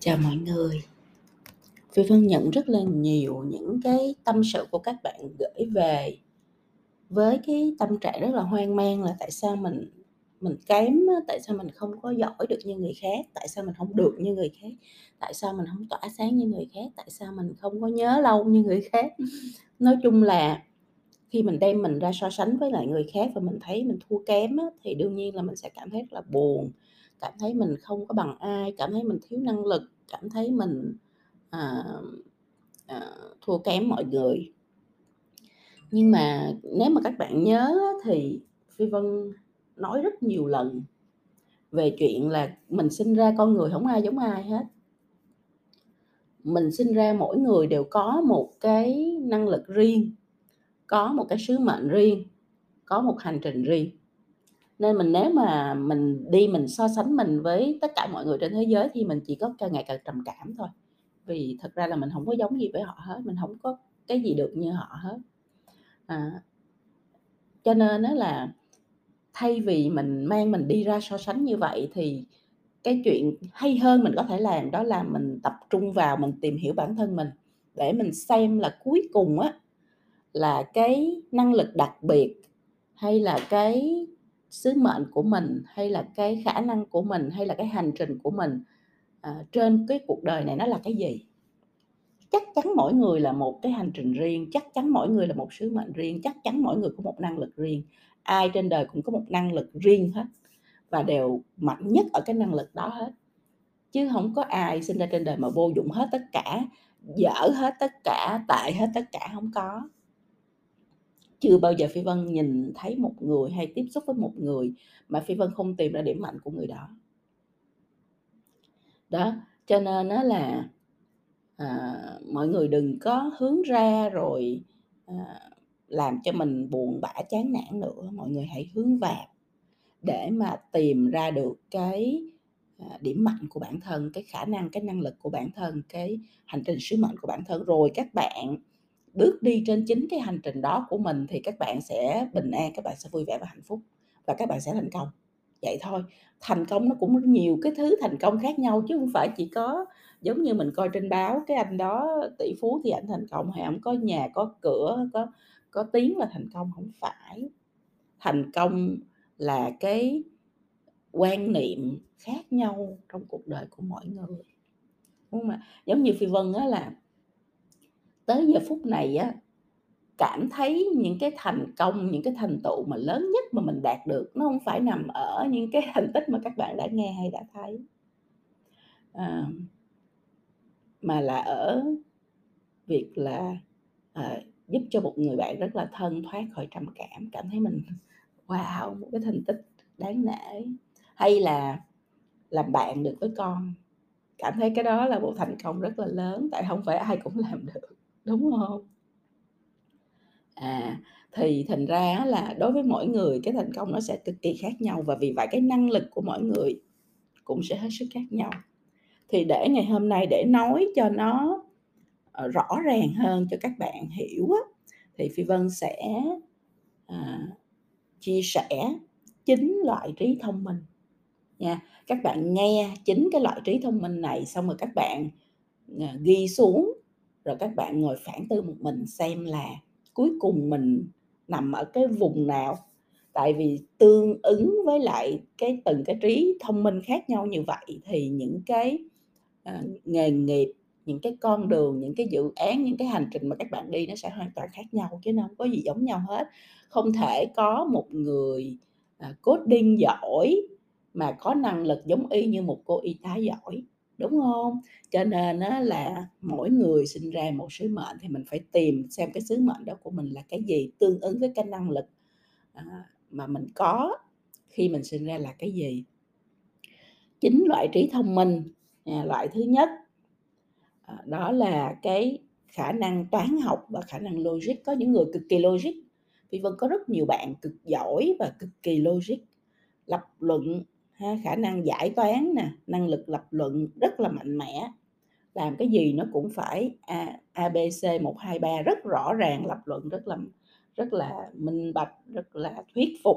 Chào mọi người. Phi Vân nhận rất là nhiều những cái tâm sự của các bạn gửi về với cái tâm trạng rất là hoang mang là tại sao mình mình kém tại sao mình không có giỏi được như người khác, tại sao mình không được như người khác, tại sao mình không tỏa sáng như người khác, tại sao mình không có nhớ lâu như người khác. Nói chung là khi mình đem mình ra so sánh với lại người khác và mình thấy mình thua kém thì đương nhiên là mình sẽ cảm thấy rất là buồn, cảm thấy mình không có bằng ai, cảm thấy mình thiếu năng lực, cảm thấy mình, à, à, thua kém mọi người. Nhưng mà nếu mà các bạn nhớ thì Phi Vân nói rất nhiều lần về chuyện là mình sinh ra con người không ai giống ai hết. Mình sinh ra mỗi người đều có một cái năng lực riêng, có một cái sứ mệnh riêng, có một hành trình riêng. Nên mình nếu mà mình đi mình so sánh mình với tất cả mọi người trên thế giới thì mình chỉ có càng ngày càng trầm cảm thôi. Vì thật ra là mình không có giống gì với họ hết, mình không có cái gì được như họ hết. À, cho nên đó là thay vì mình mang mình đi ra so sánh như vậy thì cái chuyện hay hơn mình có thể làm đó là mình tập trung vào mình tìm hiểu bản thân mình để mình xem là cuối cùng á là cái năng lực đặc biệt hay là cái sứ mệnh của mình hay là cái khả năng của mình hay là cái hành trình của mình à, trên cái cuộc đời này nó là cái gì? Chắc chắn mỗi người là một cái hành trình riêng chắc chắn mỗi người là một sứ mệnh riêng chắc chắn mỗi người có một năng lực riêng. Ai trên đời cũng có một năng lực riêng hết và đều mạnh nhất ở cái năng lực đó hết. Chứ không có ai sinh ra trên đời mà vô dụng hết tất cả dở hết tất cả tệ hết tất cả không có chưa bao giờ phi vân nhìn thấy một người hay tiếp xúc với một người mà phi vân không tìm ra điểm mạnh của người đó. Đó cho nên nó là à, mọi người đừng có hướng ra rồi à, làm cho mình buồn bã chán nản nữa. Mọi người hãy hướng vào để mà tìm ra được cái à, điểm mạnh của bản thân cái khả năng cái năng lực của bản thân cái hành trình sứ mệnh của bản thân. Rồi các bạn bước đi trên chính cái hành trình đó của mình thì các bạn sẽ bình an, các bạn sẽ vui vẻ và hạnh phúc và các bạn sẽ thành công. Vậy thôi, thành công nó cũng nhiều cái thứ thành công khác nhau chứ không phải chỉ có giống như mình coi trên báo, cái anh đó tỷ phú thì anh thành công hay ông có nhà, có cửa, có có tiếng là thành công. Không phải. Thành công là cái quan niệm khác nhau trong cuộc đời của mỗi người. Đúng không ạ? Giống như phi vân á là tới giờ phút này á cảm thấy những cái thành công những cái thành tựu mà lớn nhất mà mình đạt được nó không phải nằm ở những cái thành tích mà các bạn đã nghe hay đã thấy. À, mà là ở việc là à, giúp cho một người bạn rất là thân thoát khỏi trầm cảm cảm thấy mình wow một cái thành tích đáng nể. Hay là làm bạn được với con cảm thấy cái đó là một thành công rất là lớn tại không phải ai cũng làm được đúng không à thì thành ra là đối với mỗi người cái thành công nó sẽ cực kỳ khác nhau và vì vậy cái năng lực của mỗi người cũng sẽ hết sức khác nhau. Thì để ngày hôm nay để nói cho nó ờ, rõ ràng hơn cho các bạn hiểu á, thì phi vân sẽ à, chia sẻ chín loại trí thông minh nha. Các bạn nghe chính cái loại trí thông minh này xong rồi các bạn à, ghi xuống rồi các bạn ngồi phản tư một mình xem là cuối cùng mình nằm ở cái vùng nào. Tại vì tương ứng với lại cái từng cái trí thông minh khác nhau như vậy thì những cái à, nghề nghiệp những cái con đường những cái dự án những cái hành trình mà các bạn đi nó sẽ hoàn toàn khác nhau chứ nó không có gì giống nhau hết. Không thể có một người à, coding giỏi mà có năng lực giống y như một cô y tá giỏi đúng không cho nên á, là mỗi người sinh ra một sứ mệnh thì mình phải tìm xem cái sứ mệnh đó của mình là cái gì tương ứng với cái năng lực à, mà mình có khi mình sinh ra là cái gì. Chính loại trí thông minh à, loại thứ nhất à, đó là cái khả năng toán học và khả năng logic. Có những người cực kỳ logic vì vân có rất nhiều bạn cực giỏi và cực kỳ logic lập luận ha, khả năng giải toán nè năng lực lập luận rất là mạnh mẽ. Làm cái gì nó cũng phải a abc một hai ba rất rõ ràng lập luận rất là rất là minh bạch rất là thuyết phục.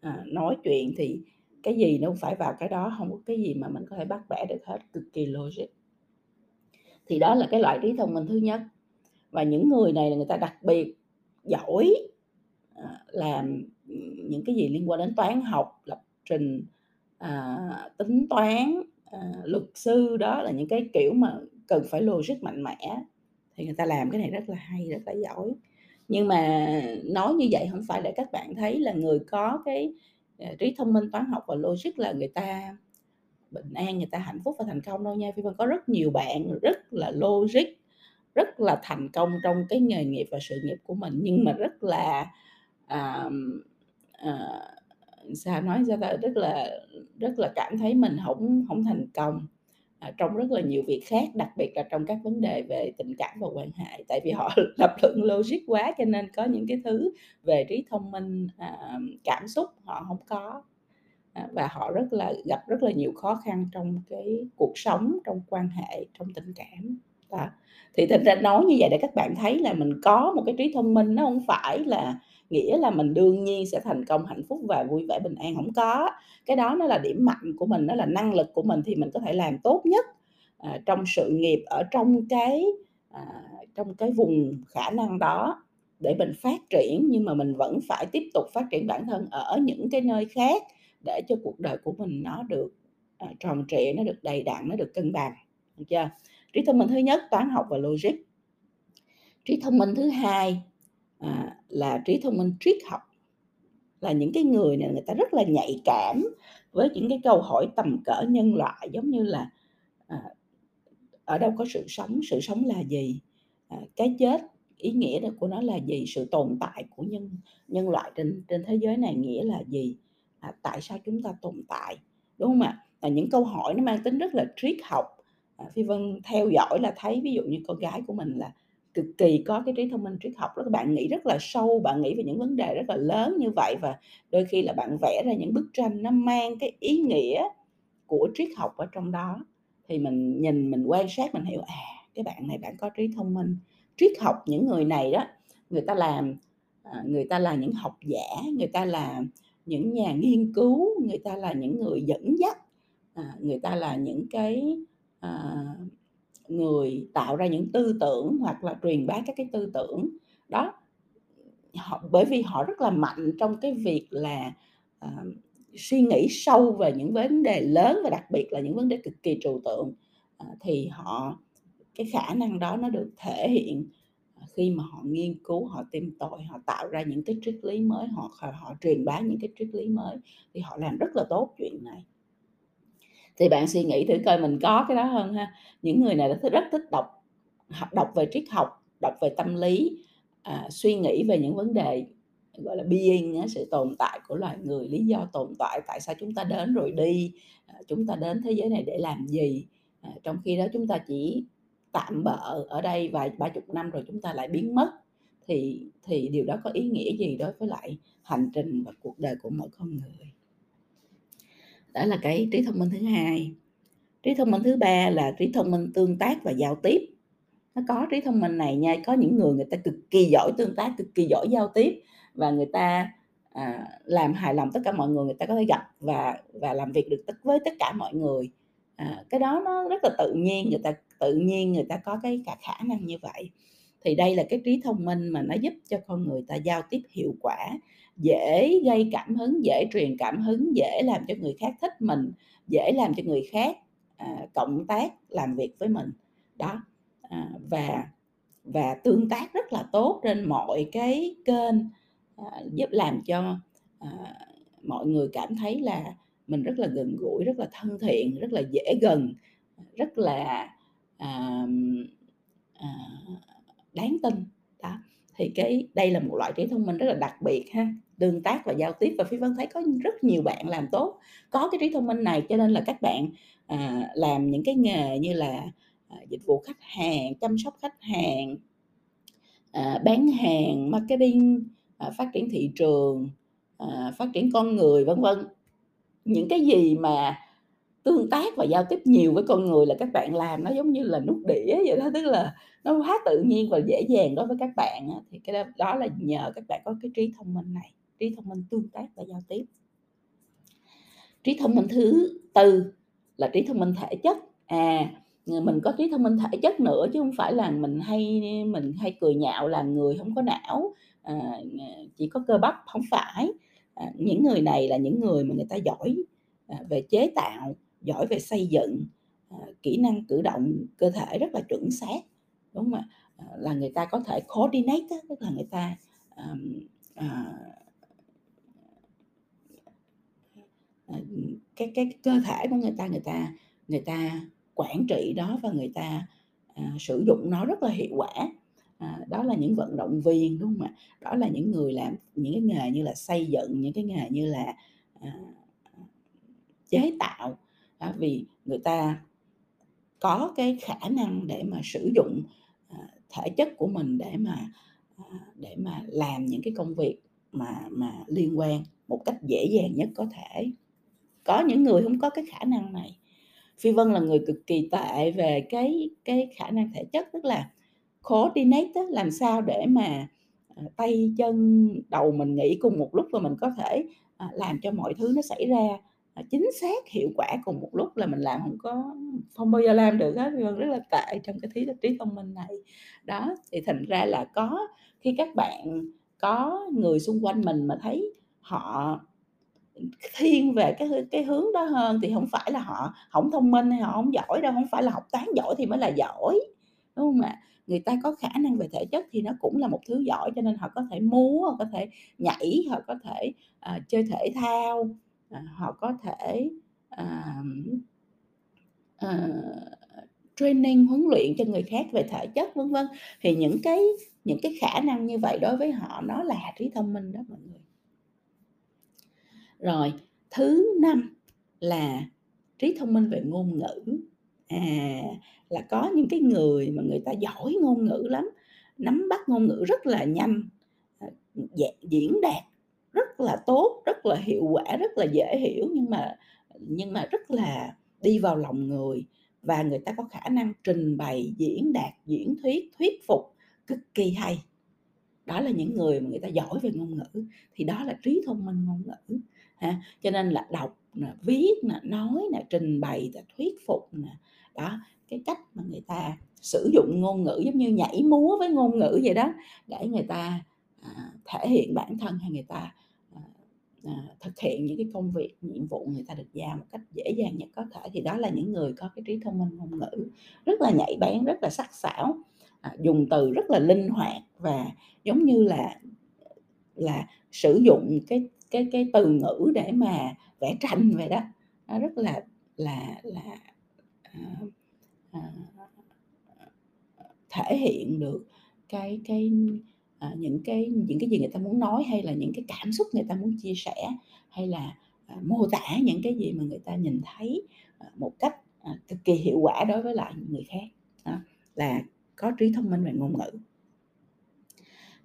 À, nói chuyện thì cái gì nó cũng phải vào cái đó không có cái gì mà mình có thể bắt bẻ được hết cực kỳ logic. Thì đó là cái loại trí thông minh thứ nhất. Và những người này là người ta đặc biệt giỏi à, làm những cái gì liên quan đến toán học lập trình à, tính toán à, luật sư đó là những cái kiểu mà cần phải logic mạnh mẽ thì người ta làm cái này rất là hay rất là giỏi. Nhưng mà nói như vậy không phải để các bạn thấy là người có cái à, trí thông minh toán học và logic là người ta bình an người ta hạnh phúc và thành công đâu nha. Phi vân có rất nhiều bạn rất là logic rất là thành công trong cái nghề nghiệp và sự nghiệp của mình nhưng mà rất là à, à, sao nói sao ta? Rất là rất là cảm thấy mình không không thành công à, trong rất là nhiều việc khác đặc biệt là trong các vấn đề về tình cảm và quan hệ. Tại vì họ lập luận logic quá cho nên có những cái thứ về trí thông minh à, cảm xúc họ không có à, và họ rất là gặp rất là nhiều khó khăn trong cái cuộc sống trong quan hệ trong tình cảm. Đó. Thì thật ra nói như vậy để các bạn thấy là mình có một cái trí thông minh nó không phải là nghĩa là mình đương nhiên sẽ thành công hạnh phúc và vui vẻ bình an không có. Cái đó nó là điểm mạnh của mình nó là năng lực của mình thì mình có thể làm tốt nhất à, trong sự nghiệp ở trong cái à, trong cái vùng khả năng đó để mình phát triển. Nhưng mà mình vẫn phải tiếp tục phát triển bản thân ở những cái nơi khác để cho cuộc đời của mình nó được à, tròn trịa nó được đầy đặn nó được cân bằng. Được chưa? Trí thông minh thứ nhất toán học và logic. Trí thông minh thứ hai à, là trí thông minh triết học. Là những cái người này người ta rất là nhạy cảm với những cái câu hỏi tầm cỡ nhân loại giống như là à, ở đâu có sự sống sự sống là gì? À, cái chết ý nghĩa của nó là gì? Sự tồn tại của nhân nhân loại trên trên thế giới này nghĩa là gì? À, tại sao chúng ta tồn tại? Đúng không ạ? Là những câu hỏi nó mang tính rất là triết học. À, phi vân theo dõi là thấy ví dụ như con gái của mình là cực kỳ có cái trí thông minh, triết học đó các bạn nghĩ rất là sâu, bạn nghĩ về những vấn đề rất là lớn như vậy và đôi khi là bạn vẽ ra những bức tranh nó mang cái ý nghĩa của triết học ở trong đó, thì mình nhìn, mình quan sát, mình hiểu à cái bạn này bạn có trí thông minh. Triết học, những người này đó, người ta làm à, người ta là những học giả, người ta là những nhà nghiên cứu, người ta là những người dẫn dắt à, người ta là những cái à, người tạo ra những tư tưởng hoặc là truyền bá các cái tư tưởng. Đó họ bởi vì họ rất là mạnh trong cái việc là uh, suy nghĩ sâu về những vấn đề lớn và đặc biệt là những vấn đề cực kỳ trừu tượng. Uh, thì họ cái khả năng đó nó được thể hiện ờ, khi mà họ nghiên cứu họ tìm tòi họ tạo ra những cái triết lý mới họ họ truyền bá những cái triết lý mới. Thì họ làm rất là tốt chuyện này thì bạn suy nghĩ thử coi mình có cái đó hơn ha. Những người này rất, rất thích đọc học đọc về triết học đọc về tâm lý à, suy nghĩ về những vấn đề gọi là being sự tồn tại của loài người lý do tồn tại tại sao chúng ta đến rồi đi à, chúng ta đến thế giới này để làm gì à, trong khi đó chúng ta chỉ tạm bỡ ở đây vài ba chục năm rồi chúng ta lại biến mất thì thì điều đó có ý nghĩa gì đối với lại hành trình và cuộc đời của mỗi con người? Đó là cái trí thông minh thứ hai. Trí thông minh thứ ba là trí thông minh tương tác và giao tiếp. Nó có trí thông minh này nha có những người người ta cực kỳ giỏi tương tác cực kỳ giỏi giao tiếp và người ta à, làm hài lòng tất cả mọi người người ta có thể gặp và và làm việc được tất với tất cả mọi người. À, cái đó nó rất là tự nhiên người ta tự nhiên người ta có cái cả khả năng như vậy. Thì đây là cái trí thông minh mà nó giúp cho con người ta giao tiếp hiệu quả dễ gây cảm hứng dễ truyền cảm hứng dễ làm cho người khác thích mình dễ làm cho người khác à, cộng tác làm việc với mình. Đó. À, và và tương tác rất là tốt trên mọi cái kênh à, giúp làm cho à, mọi người cảm thấy là mình rất là gần gũi rất là thân thiện rất là dễ gần rất là à, à, đáng tin. Đó. Thì cái đây là một loại trí thông minh rất là đặc biệt ha tương tác và giao tiếp và phi vân thấy có rất nhiều bạn làm tốt có cái trí thông minh này cho nên là các bạn à, làm những cái nghề như là à, dịch vụ khách hàng chăm sóc khách hàng à, bán hàng marketing à, phát triển thị trường à, phát triển con người vân vân. Những cái gì mà tương tác và giao tiếp nhiều với con người là các bạn làm nó giống như là nút đĩa vậy đó tức là nó quá tự nhiên và dễ dàng đối với các bạn thì cái đó, đó là nhờ các bạn có cái trí thông minh này trí thông minh tương tác và giao tiếp. Trí thông minh thứ tư là trí thông minh thể chất. À mình có trí thông minh thể chất nữa chứ không phải là mình hay mình hay cười nhạo là người không có não. À, chỉ có cơ bắp không phải. À, những người này là những người mà người ta giỏi à, về chế tạo giỏi về xây dựng. À, kỹ năng cử động cơ thể rất là chuẩn xác đúng không ạ? À, là người ta có thể coordinate tức là người ta à, à, Ờ, cái cái cơ thể của người ta người ta người ta quản trị đó và người ta à, sử dụng nó rất là hiệu quả. À, đó là những vận động viên đúng không ạ? Đó là những người làm những cái nghề như là xây dựng những cái nghề như là à, chế tạo. Đó, vì người ta có cái khả năng để mà sử dụng à, thể chất của mình để mà à, để mà làm những cái công việc mà mà liên quan một cách dễ dàng nhất có thể có những người không có cái khả năng này. Phi vân là người cực kỳ tệ về cái cái khả năng thể chất tức là coordinate đó, làm sao để mà ờ, tay chân đầu mình nghĩ cùng một lúc và mình có thể ờ, làm cho mọi thứ nó xảy ra ờ, chính xác hiệu quả cùng một lúc là mình làm không có không bao giờ làm được hết. Vân rất là tệ trong cái thí trí thông minh này. Đó thì thành ra là có khi các bạn có người xung quanh mình mà thấy họ thiên về cái cái hướng đó hơn thì không phải là họ không thông minh hay họ không giỏi đâu không phải là học toán giỏi thì mới là giỏi đúng không ạ? Người ta có khả năng về thể chất thì nó cũng là một thứ giỏi cho nên họ có thể múa họ có thể nhảy họ có thể uh, chơi thể thao uh, họ có thể uh, uh, training huấn luyện cho người khác về thể chất vân vân. Thì những cái những cái khả năng như vậy đối với họ nó là trí thông minh đó mọi người rồi, thứ năm là trí thông minh về ngôn ngữ. À là có những cái người mà người ta giỏi ngôn ngữ lắm, nắm bắt ngôn ngữ rất là nhanh à, diễn đạt, rất là tốt, rất là hiệu quả, rất là dễ hiểu, nhưng mà nhưng mà rất là đi vào lòng người. Và người ta có khả năng trình bày, diễn đạt, diễn thuyết thuyết phục cực kỳ hay. Đó là những người mà người ta giỏi về ngôn ngữ, thì đó là trí thông minh ngôn ngữ ha. Cho nên là đọc nè viết nè nói nè trình bày nè thuyết phục nè. Đó cái cách mà người ta sử dụng ngôn ngữ giống như nhảy múa với ngôn ngữ vậy đó để người ta à, thể hiện bản thân hay người ta à, à, thực hiện những cái công việc nhiệm vụ người ta được giao một cách dễ dàng nhất có thể. Thì đó là những người có cái trí thông minh ngôn ngữ rất là nhạy bén rất là sắc sảo à, dùng từ rất là linh hoạt và giống như là là sử dụng cái cái cái từ ngữ để mà vẽ tranh vậy đó. Nó rất là là là à, à, thể hiện được cái cái à, những cái những cái gì người ta muốn nói hay là những cái cảm xúc người ta muốn chia sẻ hay là à, mô tả những cái gì mà người ta nhìn thấy à, một cách à, cực kỳ hiệu quả đối với lại người khác. Đó, là có trí thông minh về ngôn ngữ.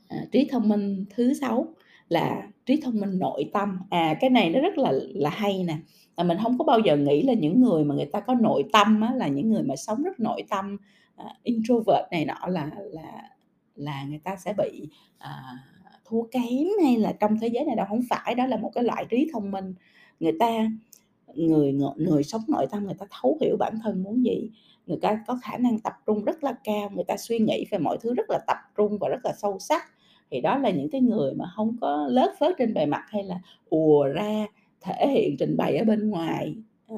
À, trí thông minh thứ sáu là trí thông minh nội tâm. À cái này nó rất là là hay nè. Là mình không có bao giờ nghĩ là những người mà người ta có nội tâm á, là những người mà sống rất nội tâm uh, introvert này nọ là là là người ta sẽ bị uh, thua kém hay là trong thế giới này đâu. Không phải đó là một cái loại trí thông minh. Người ta người người sống nội tâm người ta thấu hiểu bản thân muốn gì. Người ta có khả năng tập trung rất là cao người ta suy nghĩ về mọi thứ rất là tập trung và rất là sâu sắc thì đó là những cái người mà không có lớt phớt trên bề mặt hay là ùa ra thể hiện trình bày ở bên ngoài ờ,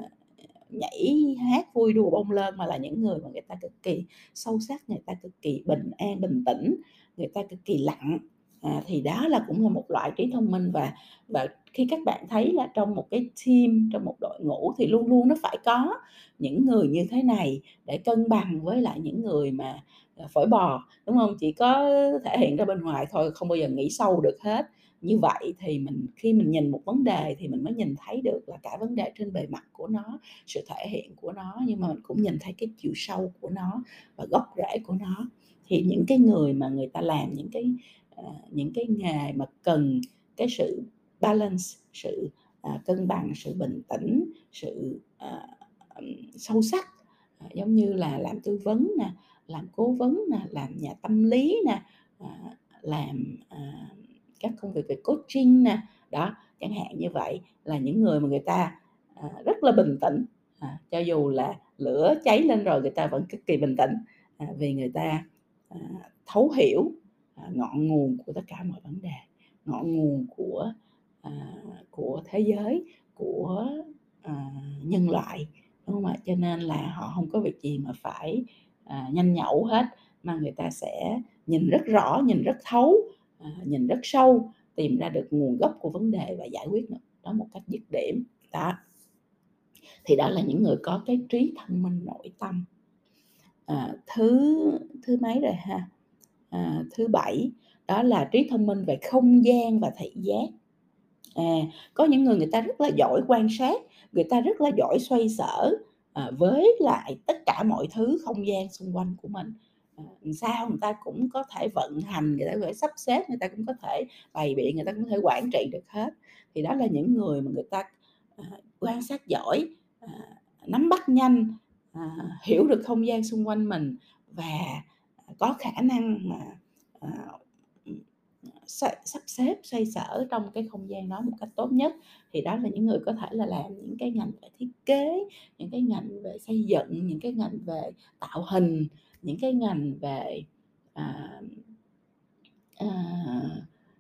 nhảy, hát, vui đùa bông lên mà là những người mà người ta cực kỳ sâu sắc, người ta cực kỳ bình an, bình tĩnh, người ta cực kỳ lặng à, thì đó là cũng là một loại trí thông minh và và khi các bạn thấy là trong một cái team trong một đội ngũ thì luôn luôn nó phải có những người như thế này để cân bằng với lại những người mà à, phổi bò đúng không? Chỉ có thể hiện ra bên ngoài thôi không bao giờ nghĩ sâu được hết. Như vậy thì mình khi mình nhìn một vấn đề thì mình mới nhìn thấy được là cả vấn đề trên bề mặt của nó sự thể hiện của nó nhưng mà mình cũng nhìn thấy cái chiều sâu của nó và gốc rễ của nó. Thì những cái người mà người ta làm những cái À, những cái nghề mà cần cái sự balance sự uh, cân bằng sự bình tĩnh sự uh, sâu sắc uh, giống như là làm tư vấn nè làm cố vấn nè làm nhà tâm lý nè uh, làm uh, các công việc về coaching nè. Đó chẳng hạn như vậy là những người mà người ta à, rất là bình tĩnh à, cho dù là lửa cháy lên rồi người ta vẫn cực kỳ bình tĩnh à, vì người ta à, thấu hiểu À, ngọn nguồn của tất cả mọi vấn đề. Ngọn nguồn của à, của thế giới của à, nhân loại đúng không ạ? Cho nên là họ không có việc gì mà phải à, nhanh nhẩu hết mà người ta sẽ nhìn rất rõ nhìn rất thấu à, nhìn rất sâu tìm ra được nguồn gốc của vấn đề và giải quyết nó. Một cách dứt điểm. Đó. Thì đó là những người có cái trí thông minh nội tâm. À, thứ thứ mấy rồi ha? À, thứ bảy đó là trí thông minh về không gian và thị giác. À, có những người người ta rất là giỏi quan sát người ta rất là giỏi xoay sở à, với lại tất cả mọi thứ không gian xung quanh của mình. À, sao người ta cũng có thể vận hành người ta có thể sắp xếp người ta cũng có thể bày biện người ta cũng có thể quản trị được hết. Thì đó là những người mà người ta à, quan sát giỏi à, nắm bắt nhanh à, hiểu được không gian xung quanh mình và có khả năng mà à, sắp xếp xoay sở trong cái không gian đó một cách tốt nhất. Thì đó là những người có thể là làm những cái ngành về thiết kế những cái ngành về xây dựng những cái ngành về tạo hình những cái ngành về à, à,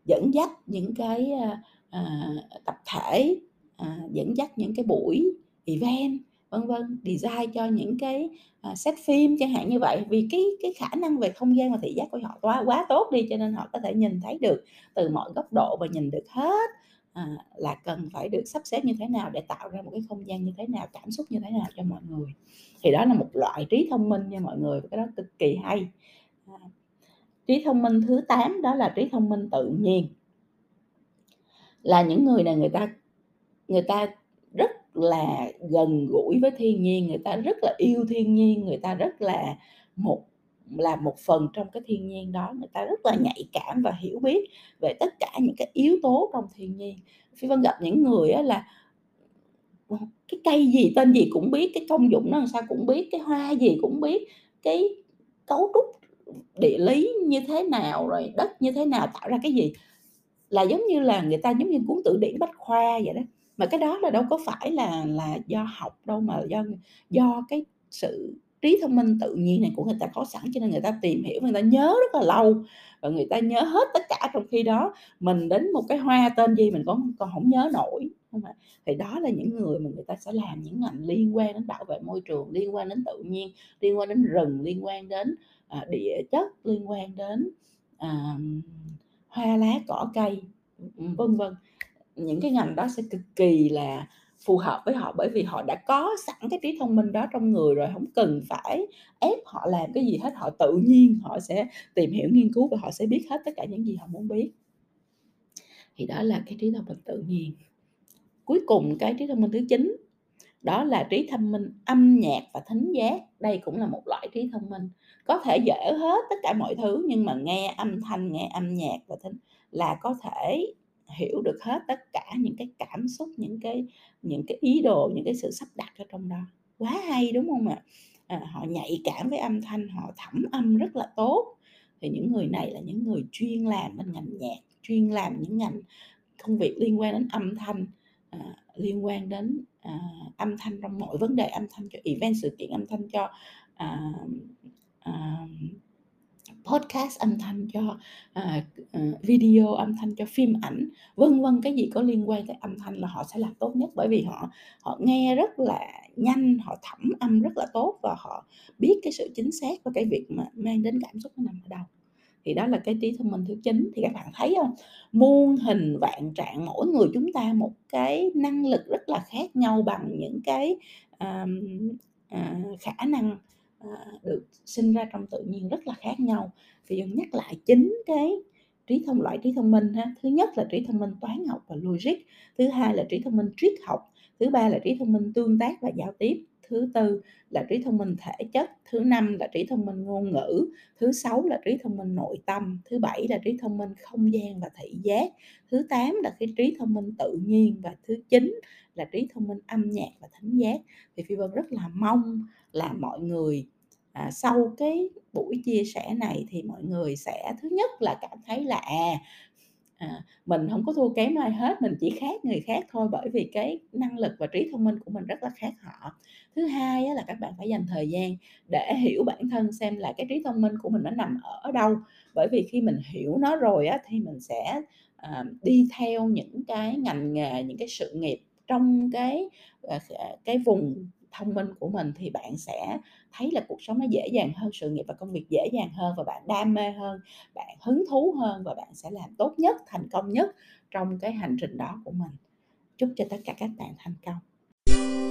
dẫn dắt những cái à, à, tập thể à, dẫn dắt những cái buổi event vân vân design cho những cái uh, set phim chẳng hạn như vậy. Vì cái cái khả năng về không gian và thị giác của họ quá quá tốt đi cho nên họ có thể nhìn thấy được từ mọi góc độ và nhìn được hết à, là cần phải được sắp xếp như thế nào để tạo ra một cái không gian như thế nào cảm xúc như thế nào cho mọi người. Thì đó là một loại trí thông minh nha mọi người cái đó cực kỳ hay. À, trí thông minh thứ 8 đó là trí thông minh tự nhiên. Là những người này người ta người ta rất là gần gũi với thiên nhiên người ta rất là yêu thiên nhiên người ta rất là một là một phần trong cái thiên nhiên đó người ta rất là nhạy cảm và hiểu biết về tất cả những cái yếu tố trong thiên nhiên. Phi vân gặp những người là cái cây gì tên gì cũng biết cái công dụng nó làm sao cũng biết cái hoa gì cũng biết cái cấu trúc địa lý như thế nào rồi đất như thế nào tạo ra cái gì. Là giống như là người ta giống như cuốn tự điển bách khoa vậy đó mà cái đó là đâu có phải là là do học đâu mà do do cái sự trí thông minh tự nhiên này của người ta có sẵn cho nên người ta tìm hiểu người ta nhớ rất là lâu và người ta nhớ hết tất cả trong khi đó. Mình đến một cái hoa tên gì mình còn còn không nhớ nổi không ạ thì đó là những người mà người ta sẽ làm những ngành liên quan đến bảo vệ môi trường liên quan đến tự nhiên liên quan đến rừng liên quan đến à, địa chất liên quan đến à, hoa lá cỏ cây vân vân những cái ngành đó sẽ cực kỳ là phù hợp với họ bởi vì họ đã có sẵn cái trí thông minh đó trong người rồi không cần phải ép họ làm cái gì hết, họ tự nhiên họ sẽ tìm hiểu, nghiên cứu và họ sẽ biết hết tất cả những gì họ muốn biết. Thì đó là cái trí thông minh tự nhiên. Cuối cùng cái trí thông minh thứ chín, đó là trí thông minh âm nhạc và thính giác. Đây cũng là một loại trí thông minh. Có thể dễ hết tất cả mọi thứ nhưng mà nghe âm thanh, nghe âm nhạc và thính là có thể hiểu được hết tất cả những cái cảm xúc những cái những cái ý đồ những cái sự sắp đặt ở trong đó. Quá hay đúng không ạ? À, họ nhạy cảm với âm thanh họ thẩm âm rất là tốt. Thì những người này là những người chuyên làm bên ngành nhạc chuyên làm những ngành công việc liên quan đến âm thanh à, liên quan đến à, âm thanh trong mọi vấn đề âm thanh cho event sự kiện âm thanh cho à, à, podcast âm thanh cho à, ờ, video âm thanh cho phim ảnh vân vân cái gì có liên quan tới âm thanh là họ sẽ làm tốt nhất bởi vì họ họ nghe rất là nhanh họ thẩm âm rất là tốt và họ biết cái sự chính xác và cái việc mà mang đến cảm xúc nó nằm ở đâu. Thì đó là cái trí thông minh thứ chín. Thì các bạn thấy không? Muôn hình vạn trạng mỗi người chúng ta một cái năng lực rất là khác nhau bằng những cái um, uh, khả năng. À, được sinh ra trong tự nhiên rất là khác nhau. Thì dân nhắc lại chính cái trí thông, loại trí thông minh ha. Thứ nhất là trí thông minh toán học và logic, thứ hai là trí thông minh triết học, thứ ba là trí thông minh tương tác và giao tiếp thứ tư là trí thông minh thể chất thứ năm là trí thông minh ngôn ngữ thứ sáu là trí thông minh nội tâm thứ bảy là trí thông minh không gian và thị giác thứ tám là cái trí thông minh tự nhiên và thứ chín là trí thông minh âm nhạc và thính giác. Thì phi vân rất là mong là mọi người à, sau cái buổi chia sẻ này thì mọi người sẽ thứ nhất là cảm thấy là à, À, mình không có thua kém ai hết, mình chỉ khác người khác thôi, bởi vì cái năng lực và trí thông minh của mình rất là khác họ. Thứ hai á là các bạn phải dành thời gian để hiểu bản thân xem là cái trí thông minh của mình nó nằm ở đâu, bởi vì khi mình hiểu nó rồi á thì mình sẽ, à, đi theo những cái ngành nghề, những cái sự nghiệp trong cái, à, cái vùng thông minh của mình thì bạn sẽ thấy là cuộc sống nó dễ dàng hơn, sự nghiệp và công việc dễ dàng hơn và bạn đam mê hơn, bạn hứng thú hơn và bạn sẽ làm tốt nhất, thành công nhất trong cái hành trình đó của mình. Chúc cho tất cả các bạn thành công.